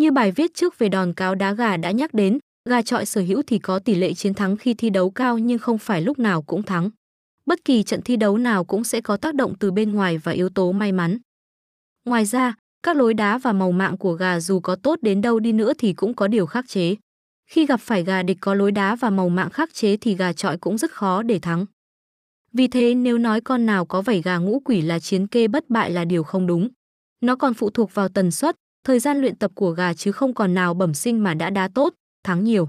Như bài viết trước về đòn cáo đá gà đã nhắc đến, gà trọi sở hữu thì có tỷ lệ chiến thắng khi thi đấu cao nhưng không phải lúc nào cũng thắng. Bất kỳ trận thi đấu nào cũng sẽ có tác động từ bên ngoài và yếu tố may mắn. Ngoài ra, các lối đá và màu mạng của gà dù có tốt đến đâu đi nữa thì cũng có điều khắc chế. Khi gặp phải gà địch có lối đá và màu mạng khắc chế thì gà trọi cũng rất khó để thắng. Vì thế nếu nói con nào có vảy gà ngũ quỷ là chiến kê bất bại là điều không đúng. Nó còn phụ thuộc vào tần suất, thời gian luyện tập của gà chứ không còn nào bẩm sinh mà đã đá tốt, thắng nhiều.